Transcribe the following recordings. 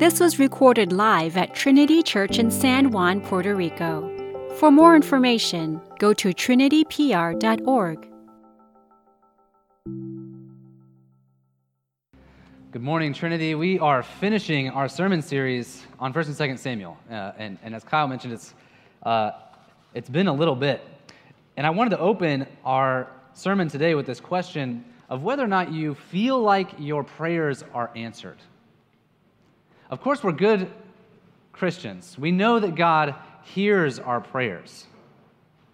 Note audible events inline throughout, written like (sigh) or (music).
This was recorded live at Trinity Church in San Juan, Puerto Rico. For more information, go to trinitypr.org. Good morning, Trinity. We are finishing our sermon series on 1st and 2nd Samuel. Uh, and, and, as Kyle mentioned, it's, uh, it's been a little bit. And I wanted to open our sermon today with this question of whether or not you feel like your prayers are answered. Of course, we're good Christians. We know that God hears our prayers.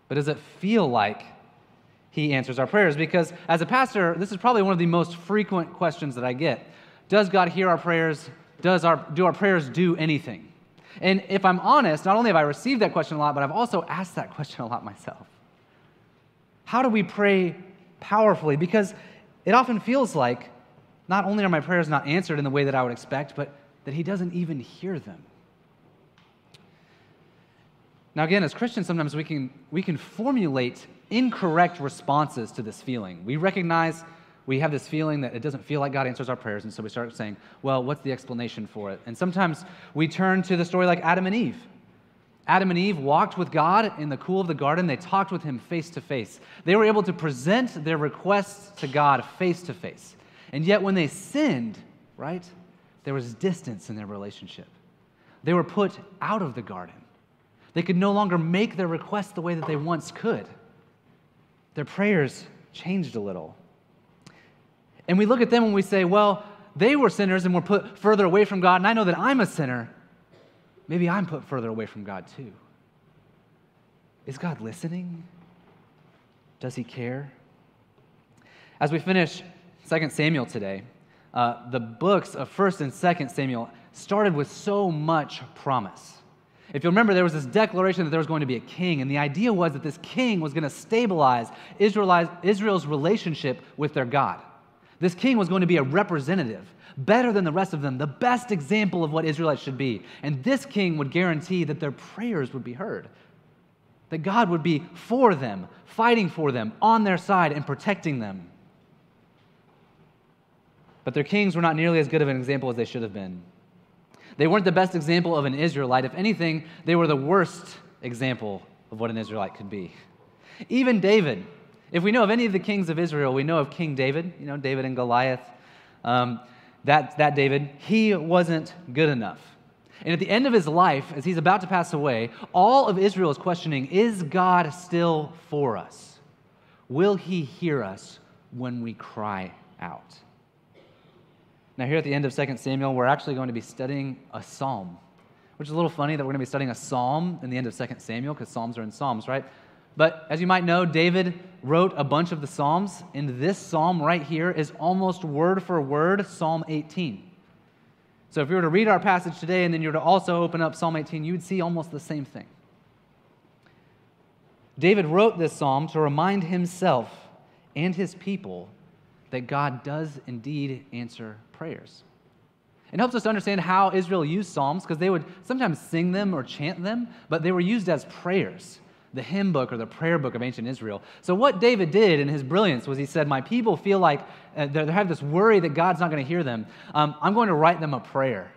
But does it feel like He answers our prayers? Because as a pastor, this is probably one of the most frequent questions that I get. Does God hear our prayers? Does our, do our prayers do anything? And if I'm honest, not only have I received that question a lot, but I've also asked that (laughs) question a lot myself. How do we pray powerfully? Because it often feels like not only are my prayers not answered in the way that I would expect, but that He doesn't even hear them. Now, again, as Christians, sometimes we can, we can formulate incorrect responses to this feeling. We recognize we have this feeling that it doesn't feel like God answers our prayers, and so we start saying, well, what's the explanation for it? And sometimes we turn to the story like Adam and Eve. Adam and Eve walked with God in the cool of the garden. They talked with Him face to face. They were able to present their requests to God face to face. And yet, when they sinned, right, there was distance in their relationship. They were put out of the garden. They could no longer make their requests the way that they once could. Their prayers changed a little. And we look at them and we say, well, they were sinners and were put further away from God, and I know that I'm a sinner. Maybe I'm put further away from God too. Is God listening? Does he care? As we finish 2 Samuel today, uh, the books of 1st and 2nd Samuel started with so much promise. If you remember, there was this declaration that there was going to be a king, and the idea was that this king was going to stabilize Israel's relationship with their God. This king was going to be a representative, better than the rest of them, the best example of what Israelites should be. And this king would guarantee that their prayers would be heard, that God would be for them, fighting for them, on their side, and protecting them. But their kings were not nearly as good of an example as they should have been. They weren't the best example of an Israelite. If anything, they were the worst example of what an Israelite could be. Even David, if we know of any of the kings of Israel, we know of King David, you know, David and Goliath. Um, that, that David, he wasn't good enough. And at the end of his life, as he's about to pass away, all of Israel is questioning Is God still for us? Will he hear us when we cry out? Now, here at the end of 2 Samuel, we're actually going to be studying a psalm, which is a little funny that we're going to be studying a psalm in the end of 2 Samuel because psalms are in psalms, right? But as you might know, David wrote a bunch of the psalms, and this psalm right here is almost word for word Psalm 18. So if you were to read our passage today and then you were to also open up Psalm 18, you would see almost the same thing. David wrote this psalm to remind himself and his people that God does indeed answer prayers. It helps us to understand how Israel used psalms because they would sometimes sing them or chant them, but they were used as prayers, the hymn book or the prayer book of ancient Israel. So, what David did in his brilliance was he said, My people feel like uh, they have this worry that God's not going to hear them. Um, I'm going to write them a prayer.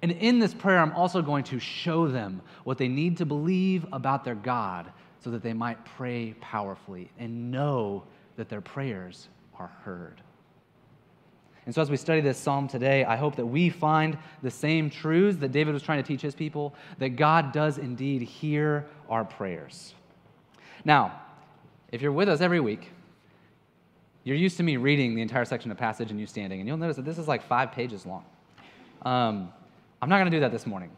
And in this prayer, I'm also going to show them what they need to believe about their God so that they might pray powerfully and know that their prayers are heard. And so, as we study this psalm today, I hope that we find the same truths that David was trying to teach his people that God does indeed hear our prayers. Now, if you're with us every week, you're used to me reading the entire section of passage and you standing, and you'll notice that this is like five pages long. Um, I'm not going to do that this morning.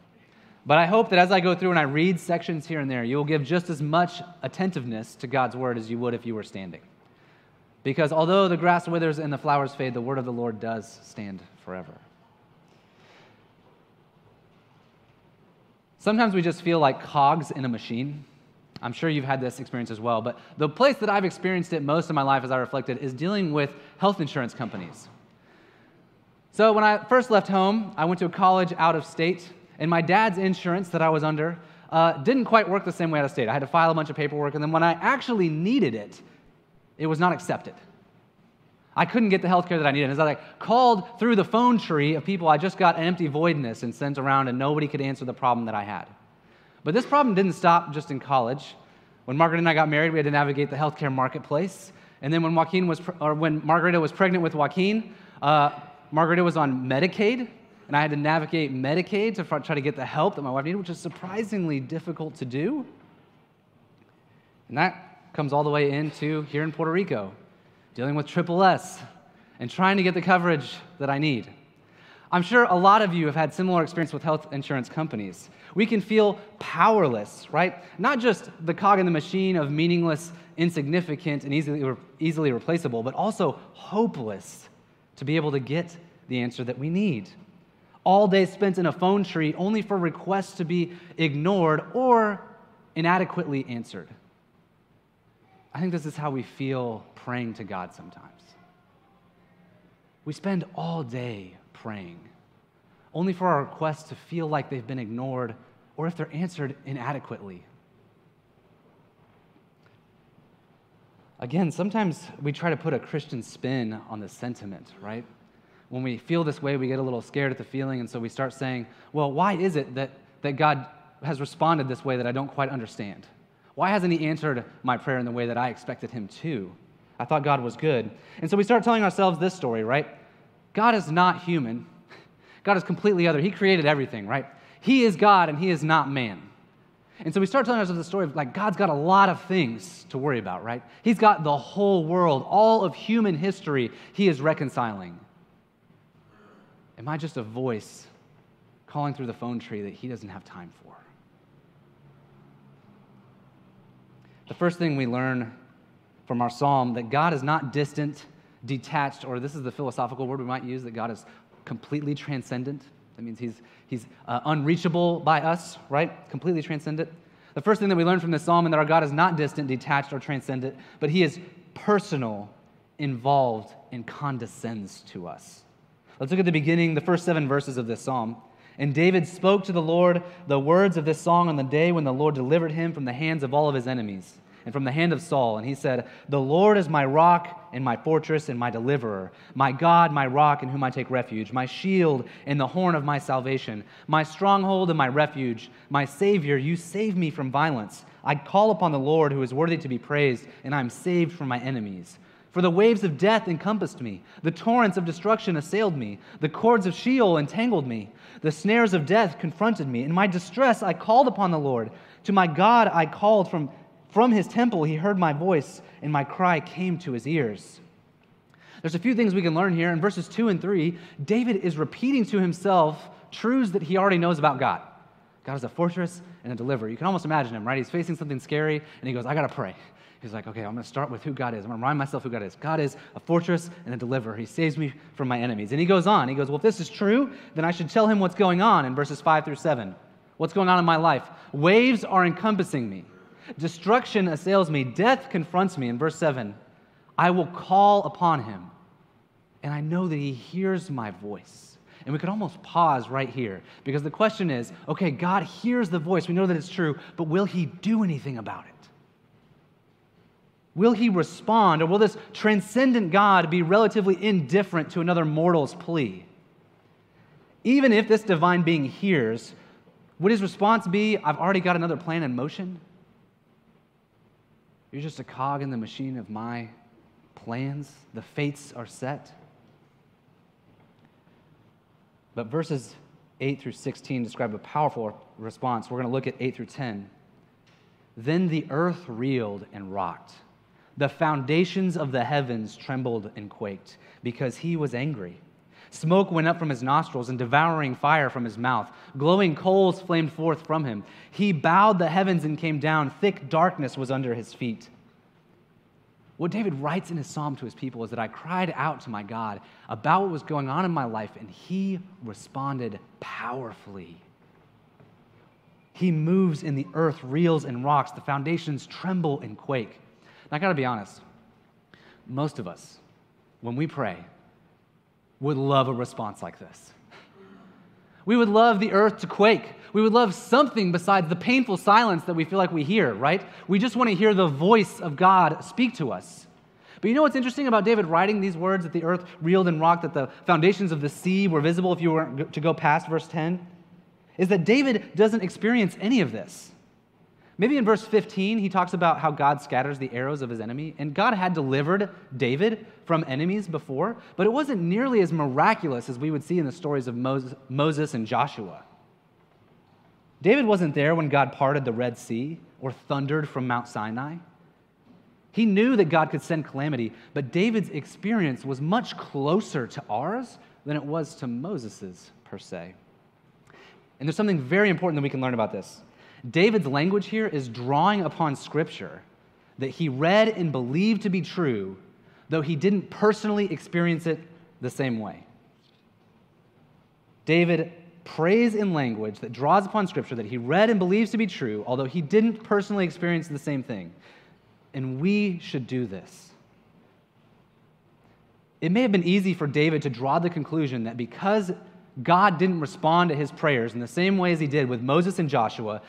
But I hope that as I go through and I read sections here and there, you will give just as much attentiveness to God's word as you would if you were standing. Because although the grass withers and the flowers fade, the word of the Lord does stand forever. Sometimes we just feel like cogs in a machine. I'm sure you've had this experience as well, but the place that I've experienced it most of my life as I reflected is dealing with health insurance companies. So when I first left home, I went to a college out of state, and my dad's insurance that I was under uh, didn't quite work the same way out of state. I had to file a bunch of paperwork, and then when I actually needed it, it was not accepted. I couldn't get the health care that I needed. As I like called through the phone tree of people, I just got an empty voidness and sent around, and nobody could answer the problem that I had. But this problem didn't stop just in college. When Margaret and I got married, we had to navigate the healthcare marketplace. And then when Joaquin was, or when Margarita was pregnant with Joaquin, uh, Margarita was on Medicaid, and I had to navigate Medicaid to try to get the help that my wife needed, which is surprisingly difficult to do. And that comes all the way into here in Puerto Rico dealing with Triple S, and trying to get the coverage that I need. I'm sure a lot of you have had similar experience with health insurance companies. We can feel powerless, right? Not just the cog in the machine of meaningless, insignificant, and easily, easily replaceable, but also hopeless to be able to get the answer that we need. All day spent in a phone tree only for requests to be ignored or inadequately answered. I think this is how we feel praying to God sometimes. We spend all day praying, only for our requests to feel like they've been ignored or if they're answered inadequately. Again, sometimes we try to put a Christian spin on the sentiment, right? When we feel this way, we get a little scared at the feeling, and so we start saying, well, why is it that, that God has responded this way that I don't quite understand? Why hasn't He answered my prayer in the way that I expected Him to? I thought God was good. And so we start telling ourselves this story, right? God is not human. God is completely other. He created everything, right? He is God and he is not man. And so we start telling ourselves the story of like God's got a lot of things to worry about, right? He's got the whole world, all of human history, he is reconciling. Am I just a voice calling through the phone tree that he doesn't have time for? The first thing we learn from our psalm that God is not distant, detached, or this is the philosophical word we might use, that God is completely transcendent. That means he's, he's uh, unreachable by us, right? Completely transcendent. The first thing that we learn from this psalm is that our God is not distant, detached, or transcendent, but he is personal, involved, and condescends to us. Let's look at the beginning, the first seven verses of this psalm. And David spoke to the Lord the words of this song on the day when the Lord delivered him from the hands of all of his enemies and from the hand of Saul. And he said, The Lord is my rock and my fortress and my deliverer, my God, my rock in whom I take refuge, my shield and the horn of my salvation, my stronghold and my refuge, my Savior, you save me from violence. I call upon the Lord who is worthy to be praised, and I am saved from my enemies. For the waves of death encompassed me, the torrents of destruction assailed me, the cords of Sheol entangled me, the snares of death confronted me. In my distress, I called upon the Lord. To my God, I called from from his temple, he heard my voice, and my cry came to his ears. There's a few things we can learn here. In verses 2 and 3, David is repeating to himself truths that he already knows about God. God is a fortress and a deliverer. You can almost imagine him, right? He's facing something scary, and he goes, I got to pray. He's like, okay, I'm going to start with who God is. I'm going to remind myself who God is. God is a fortress and a deliverer. He saves me from my enemies. And he goes on. He goes, well, if this is true, then I should tell him what's going on in verses 5 through 7. What's going on in my life? Waves are encompassing me. Destruction assails me, death confronts me. In verse 7, I will call upon him, and I know that he hears my voice. And we could almost pause right here because the question is okay, God hears the voice. We know that it's true, but will he do anything about it? Will he respond, or will this transcendent God be relatively indifferent to another mortal's plea? Even if this divine being hears, would his response be, I've already got another plan in motion? You're just a cog in the machine of my plans. The fates are set. But verses 8 through 16 describe a powerful response. We're going to look at 8 through 10. Then the earth reeled and rocked. The foundations of the heavens trembled and quaked because he was angry. Smoke went up from his nostrils and devouring fire from his mouth. Glowing coals flamed forth from him. He bowed the heavens and came down. Thick darkness was under his feet. What David writes in his psalm to his people is that I cried out to my God about what was going on in my life, and he responded powerfully. He moves in the earth reels and rocks, the foundations tremble and quake. I gotta be honest, most of us, when we pray, would love a response like this. We would love the earth to quake. We would love something besides the painful silence that we feel like we hear, right? We just want to hear the voice of God speak to us. But you know what's interesting about David writing these words that the earth reeled and rocked, that the foundations of the sea were visible if you were to go past verse 10? Is that David doesn't experience any of this. Maybe in verse 15, he talks about how God scatters the arrows of his enemy. And God had delivered David from enemies before, but it wasn't nearly as miraculous as we would see in the stories of Moses and Joshua. David wasn't there when God parted the Red Sea or thundered from Mount Sinai. He knew that God could send calamity, but David's experience was much closer to ours than it was to Moses's, per se. And there's something very important that we can learn about this. David's language here is drawing upon scripture that he read and believed to be true, though he didn't personally experience it the same way. David prays in language that draws upon scripture that he read and believes to be true, although he didn't personally experience the same thing. And we should do this. It may have been easy for David to draw the conclusion that because God didn't respond to his prayers in the same way as he did with Moses and Joshua,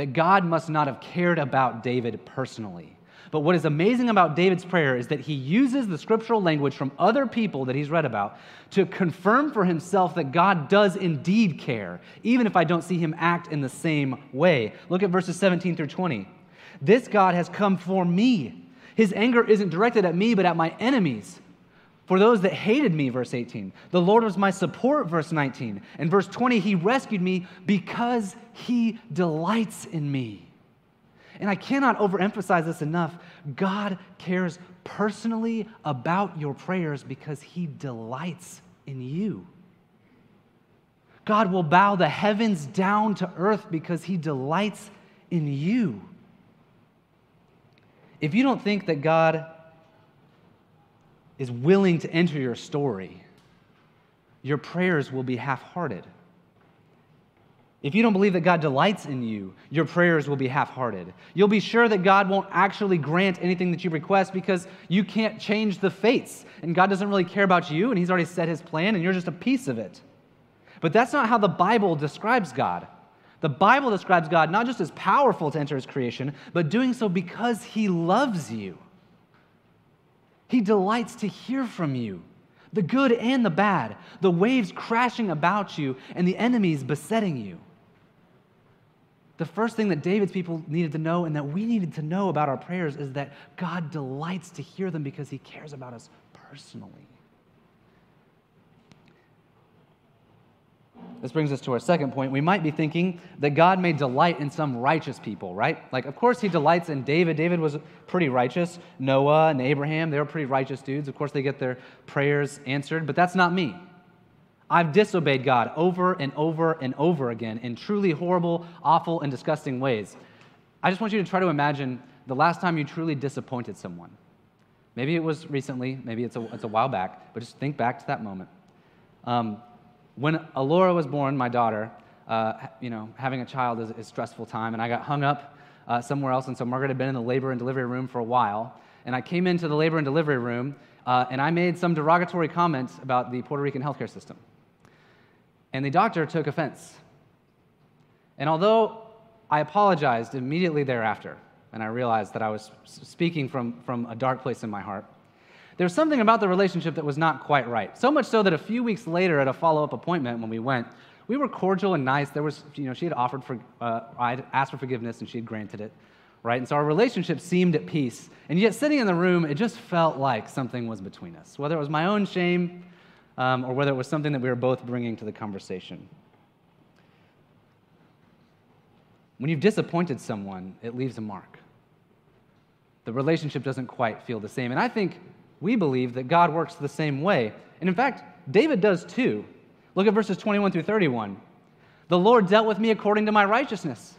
that God must not have cared about David personally. But what is amazing about David's prayer is that he uses the scriptural language from other people that he's read about to confirm for himself that God does indeed care, even if I don't see him act in the same way. Look at verses 17 through 20. This God has come for me. His anger isn't directed at me, but at my enemies. For those that hated me, verse 18. The Lord was my support, verse 19. And verse 20, He rescued me because He delights in me. And I cannot overemphasize this enough. God cares personally about your prayers because He delights in you. God will bow the heavens down to earth because He delights in you. If you don't think that God is willing to enter your story, your prayers will be half hearted. If you don't believe that God delights in you, your prayers will be half hearted. You'll be sure that God won't actually grant anything that you request because you can't change the fates. And God doesn't really care about you, and He's already set His plan, and you're just a piece of it. But that's not how the Bible describes God. The Bible describes God not just as powerful to enter His creation, but doing so because He loves you. He delights to hear from you the good and the bad, the waves crashing about you, and the enemies besetting you. The first thing that David's people needed to know and that we needed to know about our prayers is that God delights to hear them because he cares about us personally. This brings us to our second point. We might be thinking that God may delight in some righteous people, right? Like, of course, he delights in David. David was pretty righteous. Noah and Abraham, they were pretty righteous dudes. Of course, they get their prayers answered, but that's not me. I've disobeyed God over and over and over again in truly horrible, awful, and disgusting ways. I just want you to try to imagine the last time you truly disappointed someone. Maybe it was recently, maybe it's a, it's a while back, but just think back to that moment. Um, when Alora was born, my daughter, uh, you know, having a child is, a stressful time, and I got hung up uh, somewhere else, and so Margaret had been in the labor and delivery room for a while, and I came into the labor and delivery room, uh, and I made some derogatory comments about the Puerto Rican healthcare system. And the doctor took offense. And although I apologized immediately thereafter, and I realized that I was speaking from, from a dark place in my heart, there was something about the relationship that was not quite right. So much so that a few weeks later, at a follow up appointment when we went, we were cordial and nice. There was, you know, she had offered for, uh, I asked for forgiveness and she had granted it, right? And so our relationship seemed at peace. And yet, sitting in the room, it just felt like something was between us, whether it was my own shame um, or whether it was something that we were both bringing to the conversation. When you've disappointed someone, it leaves a mark. The relationship doesn't quite feel the same. And I think we believe that God works the same way. And in fact, David does too. Look at verses 21 through 31. The Lord dealt with me according to my righteousness.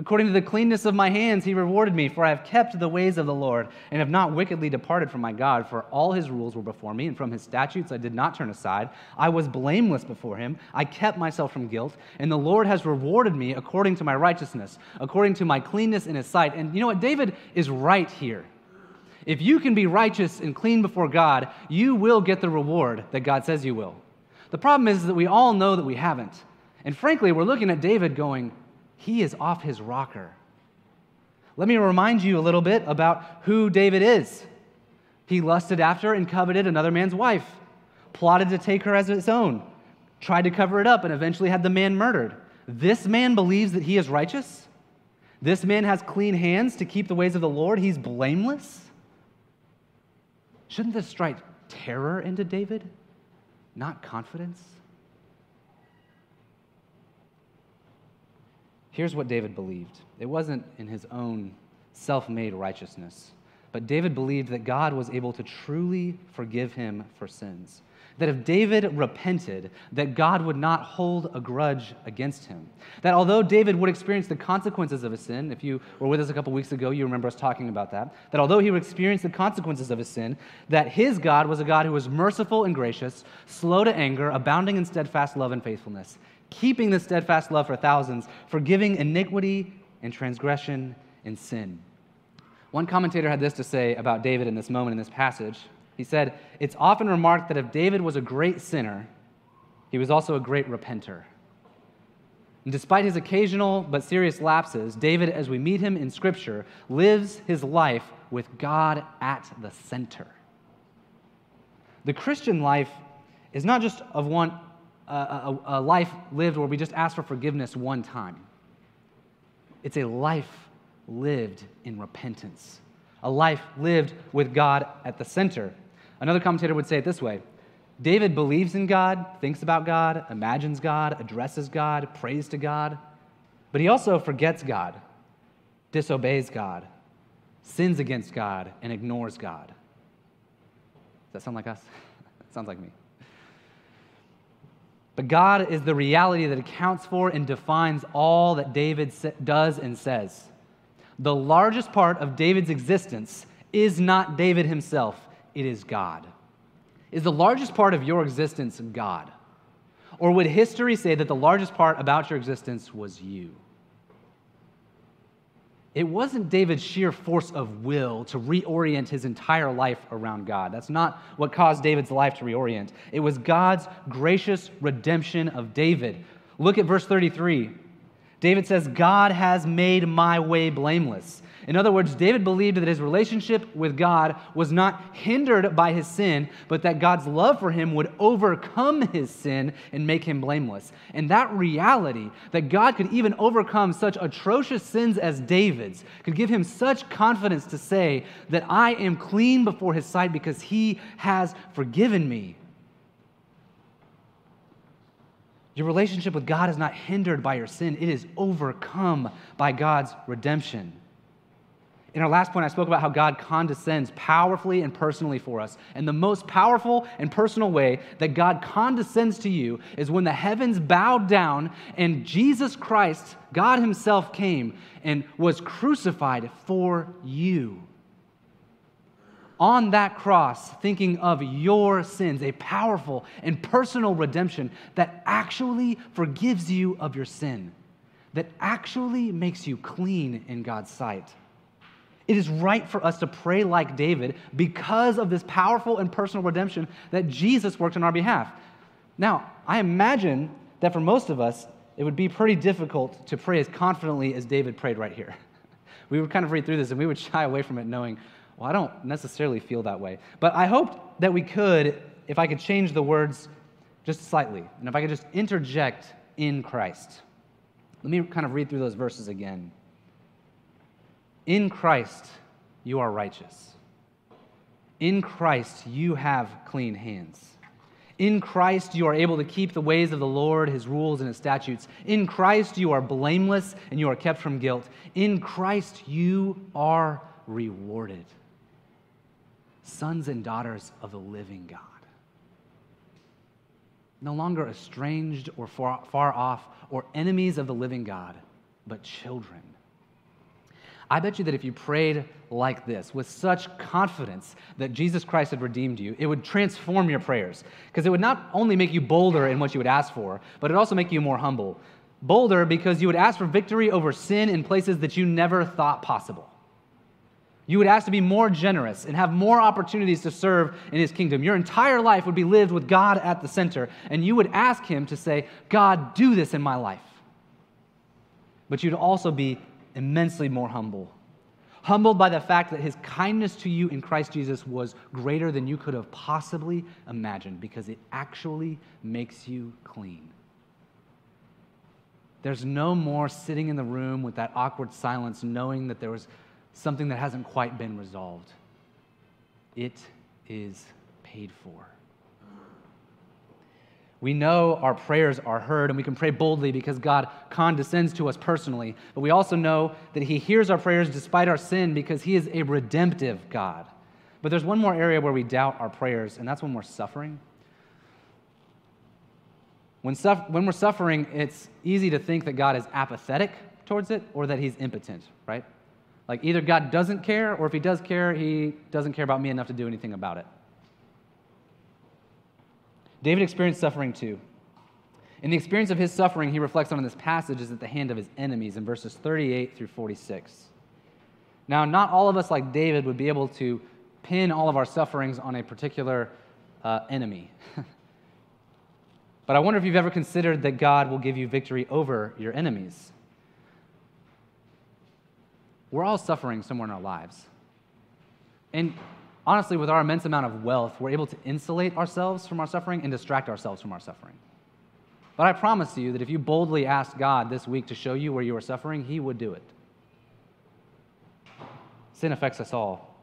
According to the cleanness of my hands, he rewarded me, for I have kept the ways of the Lord, and have not wickedly departed from my God, for all his rules were before me, and from his statutes I did not turn aside. I was blameless before him. I kept myself from guilt, and the Lord has rewarded me according to my righteousness, according to my cleanness in his sight. And you know what? David is right here. If you can be righteous and clean before God, you will get the reward that God says you will. The problem is that we all know that we haven't. And frankly, we're looking at David going, he is off his rocker. Let me remind you a little bit about who David is. He lusted after and coveted another man's wife, plotted to take her as his own, tried to cover it up, and eventually had the man murdered. This man believes that he is righteous? This man has clean hands to keep the ways of the Lord? He's blameless? Shouldn't this strike terror into David, not confidence? Here's what David believed it wasn't in his own self made righteousness, but David believed that God was able to truly forgive him for sins. That if David repented, that God would not hold a grudge against him. That although David would experience the consequences of his sin, if you were with us a couple weeks ago, you remember us talking about that, that although he would experience the consequences of his sin, that his God was a God who was merciful and gracious, slow to anger, abounding in steadfast love and faithfulness, keeping the steadfast love for thousands, forgiving iniquity and transgression and sin. One commentator had this to say about David in this moment in this passage. He said, It's often remarked that if David was a great sinner, he was also a great repenter. And despite his occasional but serious lapses, David, as we meet him in Scripture, lives his life with God at the center. The Christian life is not just of one a, a, a life lived where we just ask for forgiveness one time. It's a life lived in repentance, a life lived with God at the center. Another commentator would say it this way David believes in God, thinks about God, imagines God, addresses God, prays to God, but he also forgets God, disobeys God, sins against God, and ignores God. Does that sound like us? (laughs) sounds like me. But God is the reality that accounts for and defines all that David does and says. The largest part of David's existence is not David himself, it is God. Is the largest part of your existence God? Or would history say that the largest part about your existence was you? It wasn't David's sheer force of will to reorient his entire life around God. That's not what caused David's life to reorient. It was God's gracious redemption of David. Look at verse 33. David says, God has made my way blameless. In other words, David believed that his relationship with God was not hindered by his sin, but that God's love for him would overcome his sin and make him blameless. And that reality, that God could even overcome such atrocious sins as David's, could give him such confidence to say that I am clean before his sight because he has forgiven me. Your relationship with God is not hindered by your sin, it is overcome by God's redemption. In our last point, I spoke about how God condescends powerfully and personally for us. And the most powerful and personal way that God condescends to you is when the heavens bowed down and Jesus Christ, God Himself, came and was crucified for you. On that cross, thinking of your sins, a powerful and personal redemption that actually forgives you of your sin, that actually makes you clean in God's sight. It is right for us to pray like David because of this powerful and personal redemption that Jesus worked on our behalf. Now, I imagine that for most of us, it would be pretty difficult to pray as confidently as David prayed right here. (laughs) We would kind of read through this and we would (laughs) shy away from it knowing, well, I don't necessarily feel that way. But I hoped that we could, if I could change the words just slightly, and if I could just interject in Christ. Let me kind of read through those verses again. In Christ, you are righteous. In Christ, you have clean hands. In Christ, you are able to keep the ways of the Lord, his rules, and his statutes. In Christ, you are blameless and you are kept from guilt. In Christ, you are rewarded. Sons and daughters of the living God. No longer estranged or far, off or enemies of the living God, but children I bet you that if you prayed like this, with such confidence that Jesus Christ had redeemed you, it would transform your prayers. Because it would not only make you bolder in what you would ask for, but it also make you more humble. Bolder because you would ask for victory over sin in places that you never thought possible. You would ask to be more generous and have more opportunities to serve in His kingdom. Your entire life would be lived with God at the center, and you would ask Him to say, God, do this in my life. But you'd also be immensely more humble. humbled by the fact that his kindness to you in Christ Jesus was greater than you could have possibly imagined because it actually makes you clean. There's no more sitting in the room with that awkward silence, knowing that there was something that hasn't quite been resolved. It is paid for. We know our prayers are heard and we can pray boldly because God condescends to us personally. But we also know that He hears our prayers despite our sin because He is a redemptive God. But there's one more area where we doubt our prayers, and that's when we're suffering. When, suff- when we're suffering, it's easy to think that God is apathetic towards it or that He's impotent, right? Like either God doesn't care, or if He does care, He doesn't care about me enough to do anything about it. David experienced suffering too. In the experience of his suffering, he reflects on in this passage is at the hand of his enemies in verses 38 through 46. Now, not all of us, like David, would be able to pin all of our sufferings on a particular uh, enemy. (laughs) but I wonder if you've ever considered that God will give you victory over your enemies. We're all suffering somewhere in our lives. And honestly, with our immense amount of wealth, we're able to insulate ourselves from our suffering and distract ourselves from our suffering. But I promise you that if you boldly asked God this week to show you where you are suffering, He would do it. Sin affects us all.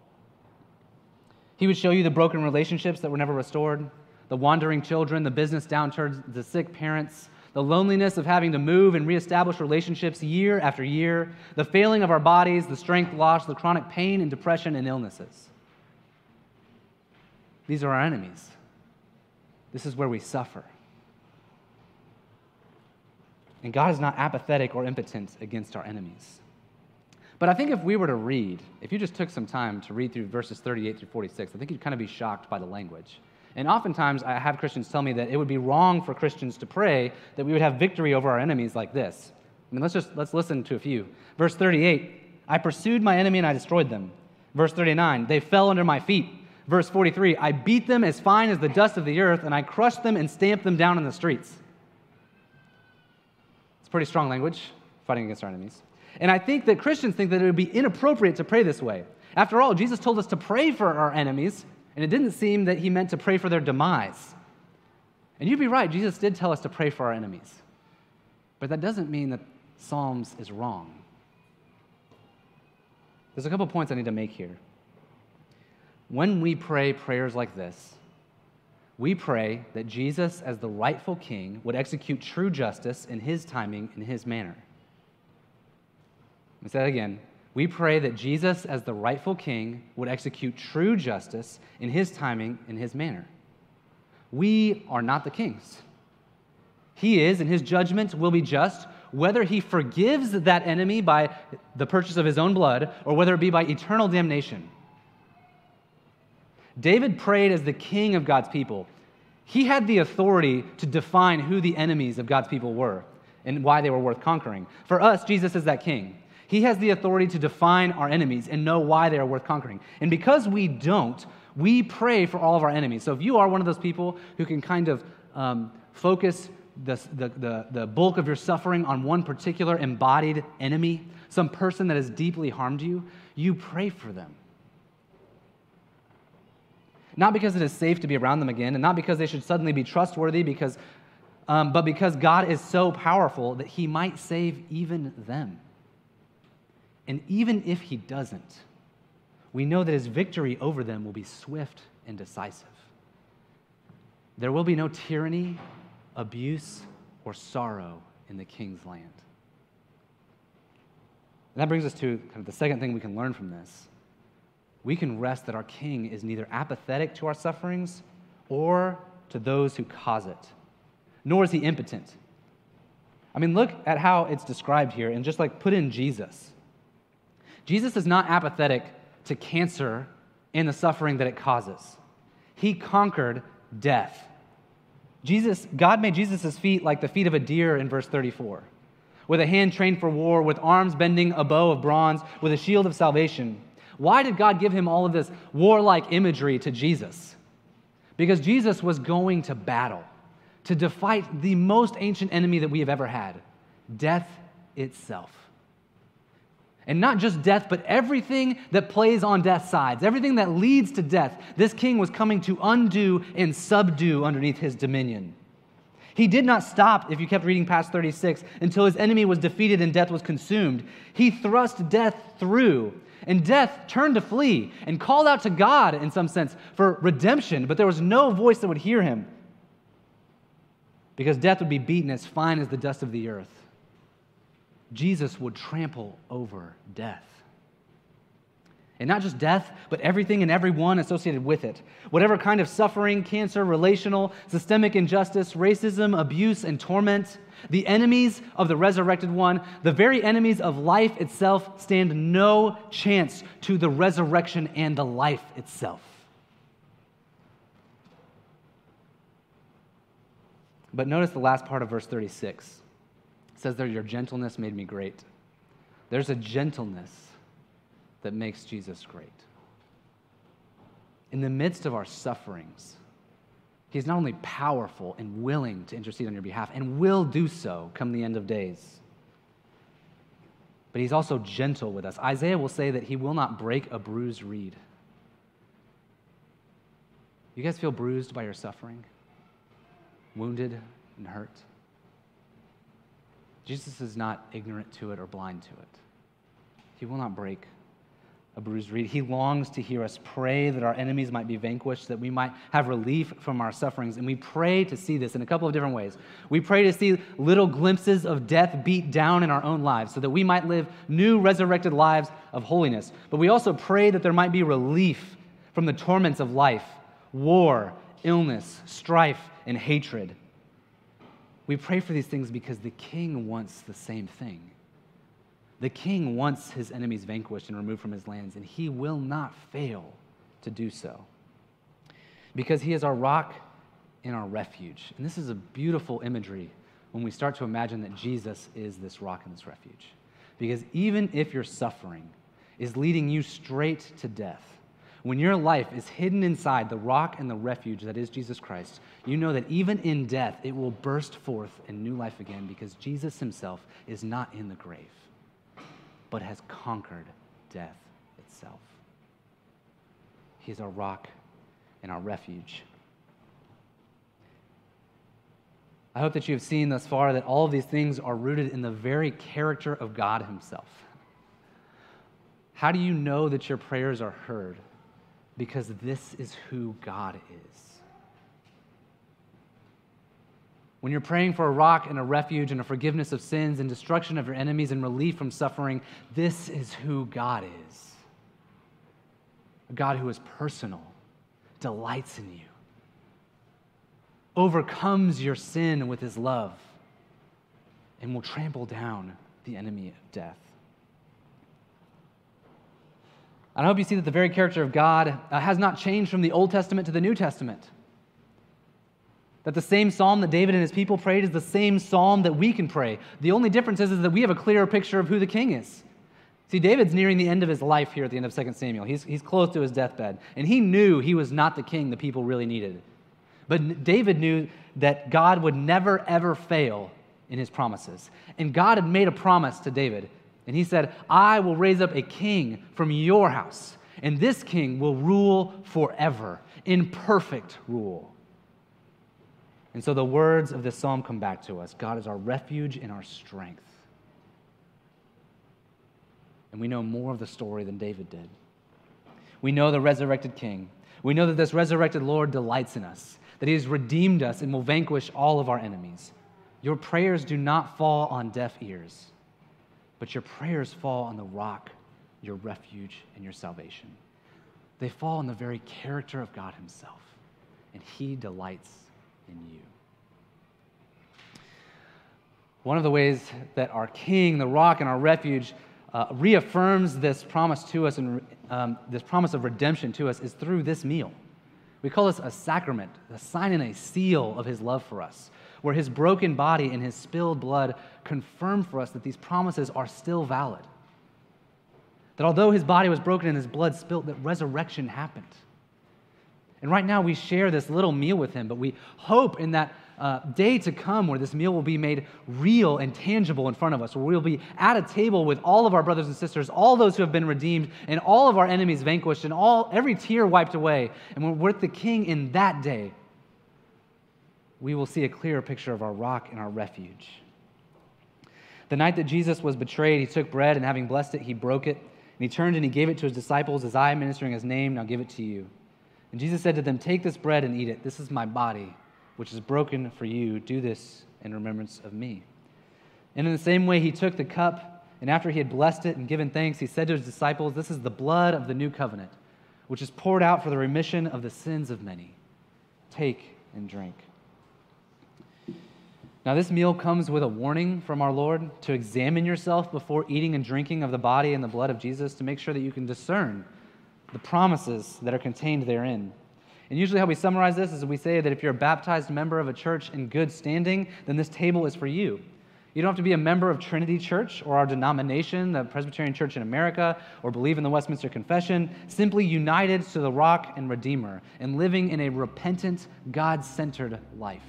He would show you the broken relationships that were never restored, the wandering children, the business downturns, the sick parents, the loneliness of having to move and reestablish relationships year after year, the failing of our bodies, the strength lost, the chronic pain and depression and illnesses. These are our enemies. This is where we suffer. And God is not apathetic or impotent against our enemies. But I think if we were to read, if you just took some time to read through verses 38 through 46, I think you'd kind of be shocked by the language. And oftentimes I have Christians tell me that it would be wrong for Christians to pray that we would have victory over our enemies like this. I mean, let's just let's listen to a few. Verse 38, I pursued my enemy and I destroyed them. Verse 39, they fell under my feet. Verse 43 I beat them as fine as the dust of the earth, and I crushed them and stamped them down in the streets. It's pretty strong language, fighting against our enemies. And I think that Christians think that it would be inappropriate to pray this way. After all, Jesus told us to pray for our enemies, and it didn't seem that he meant to pray for their demise. And you'd be right, Jesus did tell us to pray for our enemies. But that doesn't mean that Psalms is wrong. There's a couple points I need to make here. When we pray prayers like this, we pray that Jesus, as the rightful king, would execute true justice in his timing, in his manner. Let me say that again. We pray that Jesus, as the rightful king, would execute true justice in his timing, in his manner. We are not the kings. He is, and his judgment will be just, whether he forgives that enemy by the purchase of his own blood or whether it be by eternal damnation. David prayed as the king of God's people. He had the authority to define who the enemies of God's people were and why they were worth conquering. For us, Jesus is that king. He has the authority to define our enemies and know why they are worth conquering. And because we don't, we pray for all of our enemies. So if you are one of those people who can kind of um, focus the, the, the, the bulk of your suffering on one particular embodied enemy, some person that has deeply harmed you, you pray for them. Not because it is safe to be around them again, and not because they should suddenly be trustworthy, because, um, but because God is so powerful that He might save even them. And even if He doesn't, we know that His victory over them will be swift and decisive. There will be no tyranny, abuse, or sorrow in the king's land. And that brings us to kind of the second thing we can learn from this we can rest that our King is neither apathetic to our sufferings or to those who cause it, nor is he impotent. I mean, look at how it's described here and just like put in Jesus. Jesus is not apathetic to cancer and the suffering that it causes. He conquered death. Jesus, God made Jesus' feet like the feet of a deer in verse 34, with a hand trained for war, with arms bending a bow of bronze, with a shield of salvation. Why did God give him all of this warlike imagery to Jesus? Because Jesus was going to battle to defeat the most ancient enemy that we have ever had death itself. And not just death, but everything that plays on death's sides, everything that leads to death, this king was coming to undo and subdue underneath his dominion. He did not stop, if you kept reading past 36, until his enemy was defeated and death was consumed. He thrust death through, and death turned to flee and called out to God, in some sense, for redemption, but there was no voice that would hear him because death would be beaten as fine as the dust of the earth. Jesus would trample over death. And not just death, but everything and everyone associated with it. Whatever kind of suffering, cancer, relational, systemic injustice, racism, abuse, and torment, the enemies of the resurrected one, the very enemies of life itself, stand no chance to the resurrection and the life itself. But notice the last part of verse 36 It says there, Your gentleness made me great. There's a gentleness that makes Jesus great. In the midst of our sufferings, He's not only powerful and willing to intercede on your behalf, and will do so come the end of days, but He's also gentle with us. Isaiah will say that He will not break a bruised reed. You guys feel bruised by your suffering? Wounded and hurt? Jesus is not ignorant to it or blind to it. He will not break a bruised reed. He longs to hear us pray that our enemies might be vanquished, that we might have relief from our sufferings. And we pray to see this in a couple of different ways. We pray to see little glimpses of death beat down in our own lives so that we might live new resurrected lives of holiness. But we also pray that there might be relief from the torments of life, war, illness, strife, and hatred. We pray for these things because the king wants the same thing. The king wants his enemies vanquished and removed from his lands, and he will not fail to do so. Because he is our rock and our refuge. And this is a beautiful imagery when we start to imagine that Jesus is this rock and this refuge. Because even if your suffering is leading you straight to death, when your life is hidden inside the rock and the refuge that is Jesus Christ, you know that even in death, it will burst forth in new life again because Jesus himself is not in the grave, but has conquered death itself. He is our rock and our refuge. I hope that you have seen thus far that all of these things are rooted in the very character of God Himself. How do you know that your prayers are heard? because this is who God is. When you're praying for a rock and a refuge and a forgiveness of sins and destruction of your enemies and relief from suffering, this is who God is. A God who is personal, delights in you, overcomes your sin with his love, and will trample down the enemy of death. I hope you see that the very character of God uh, has not changed from the Old Testament to the New Testament. That the same psalm that David and his people prayed is the same psalm that we can pray. The only difference is, is that we have a clearer picture of who the king is. See, David's nearing the end of his life here at the end of 2 Samuel. He's, he's close to his deathbed, and he knew he was not the king the people really needed. But David knew that God would never, ever fail in his promises. And God had made a promise to David and he said, I will raise up a king from your house, and this king will rule forever in perfect rule. And so the words of this psalm come back to us God is our refuge and our strength. And we know more of the story than David did. We know the resurrected king. We know that this resurrected Lord delights in us, that he has redeemed us and will vanquish all of our enemies. Your prayers do not fall on deaf ears but your prayers fall on the rock, your refuge, and your salvation. They fall on the very character of God Himself, and He delights in you. One of the ways that our King, the rock, and our refuge uh, reaffirms this promise to us and um, this promise of redemption to us is through this meal. We call this a sacrament, a sign and a seal of His love for us where his broken body and his spilled blood confirm for us that these promises are still valid. That although his body was broken and his blood spilt, that resurrection happened. And right now we share this little meal with him, but we hope in that uh, day to come where this meal will be made real and tangible in front of us, where we'll be at a table with all of our brothers and sisters, all those who have been redeemed, and all of our enemies vanquished, and all every tear wiped away. And when we're with the King in that day, we will see a clearer picture of our rock and our refuge. The night that Jesus was betrayed, he took bread, and having blessed it, he broke it. And he turned and he gave it to his disciples as I, ministering his name, now give it to you. And Jesus said to them, Take this bread and eat it. This is my body, which is broken for you. Do this in remembrance of me. And in the same way, he took the cup, and after he had blessed it and given thanks, he said to his disciples, This is the blood of the new covenant, which is poured out for the remission of the sins of many. Take and drink. Now, this meal comes with a warning from our Lord to examine yourself before eating and drinking of the body and the blood of Jesus to make sure that you can discern the promises that are contained therein. And usually, how we summarize this is we say that if you're a baptized member of a church in good standing, then this table is for you. You don't have to be a member of Trinity Church or our denomination, the Presbyterian Church in America, or believe in the Westminster Confession. Simply united to the rock and Redeemer and living in a repentant, God centered life.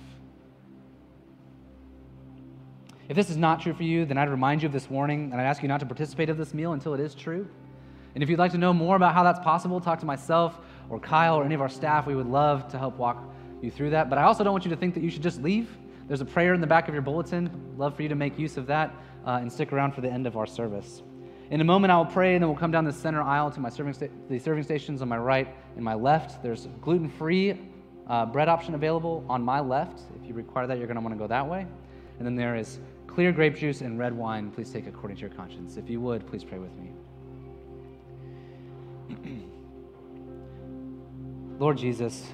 If this is not true for you, then I'd remind you of this warning and I'd ask you not to participate of this meal until it is true. And if you'd like to know more about how that's possible, talk to myself or Kyle or any of our staff. We would love to help walk you through that. But I also don't want you to think that you should just leave. There's a prayer in the back of your bulletin. Love for you to make use of that uh, and stick around for the end of our service. In a moment, I will pray, and then we'll come down the center aisle to my serving sta- the serving stations on my right and my left. There's gluten free uh, bread option available on my left. If you require that, you're going to want to go that way. And then there is clear grape juice and red wine. Please take according to your conscience. If you would, please pray with me. (clears throat) Lord Jesus,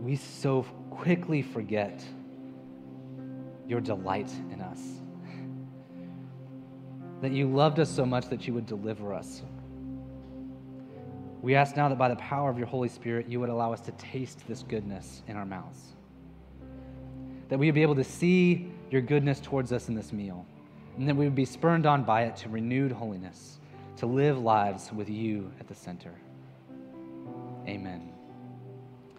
we so quickly forget your delight in us. That you loved us so much that you would deliver us. We ask now that by the power of your Holy Spirit, you would allow us to taste this goodness in our mouths. That we would be able to see your goodness towards us in this meal, and that we would be spurned on by it to renewed holiness, to live lives with you at the center. Amen.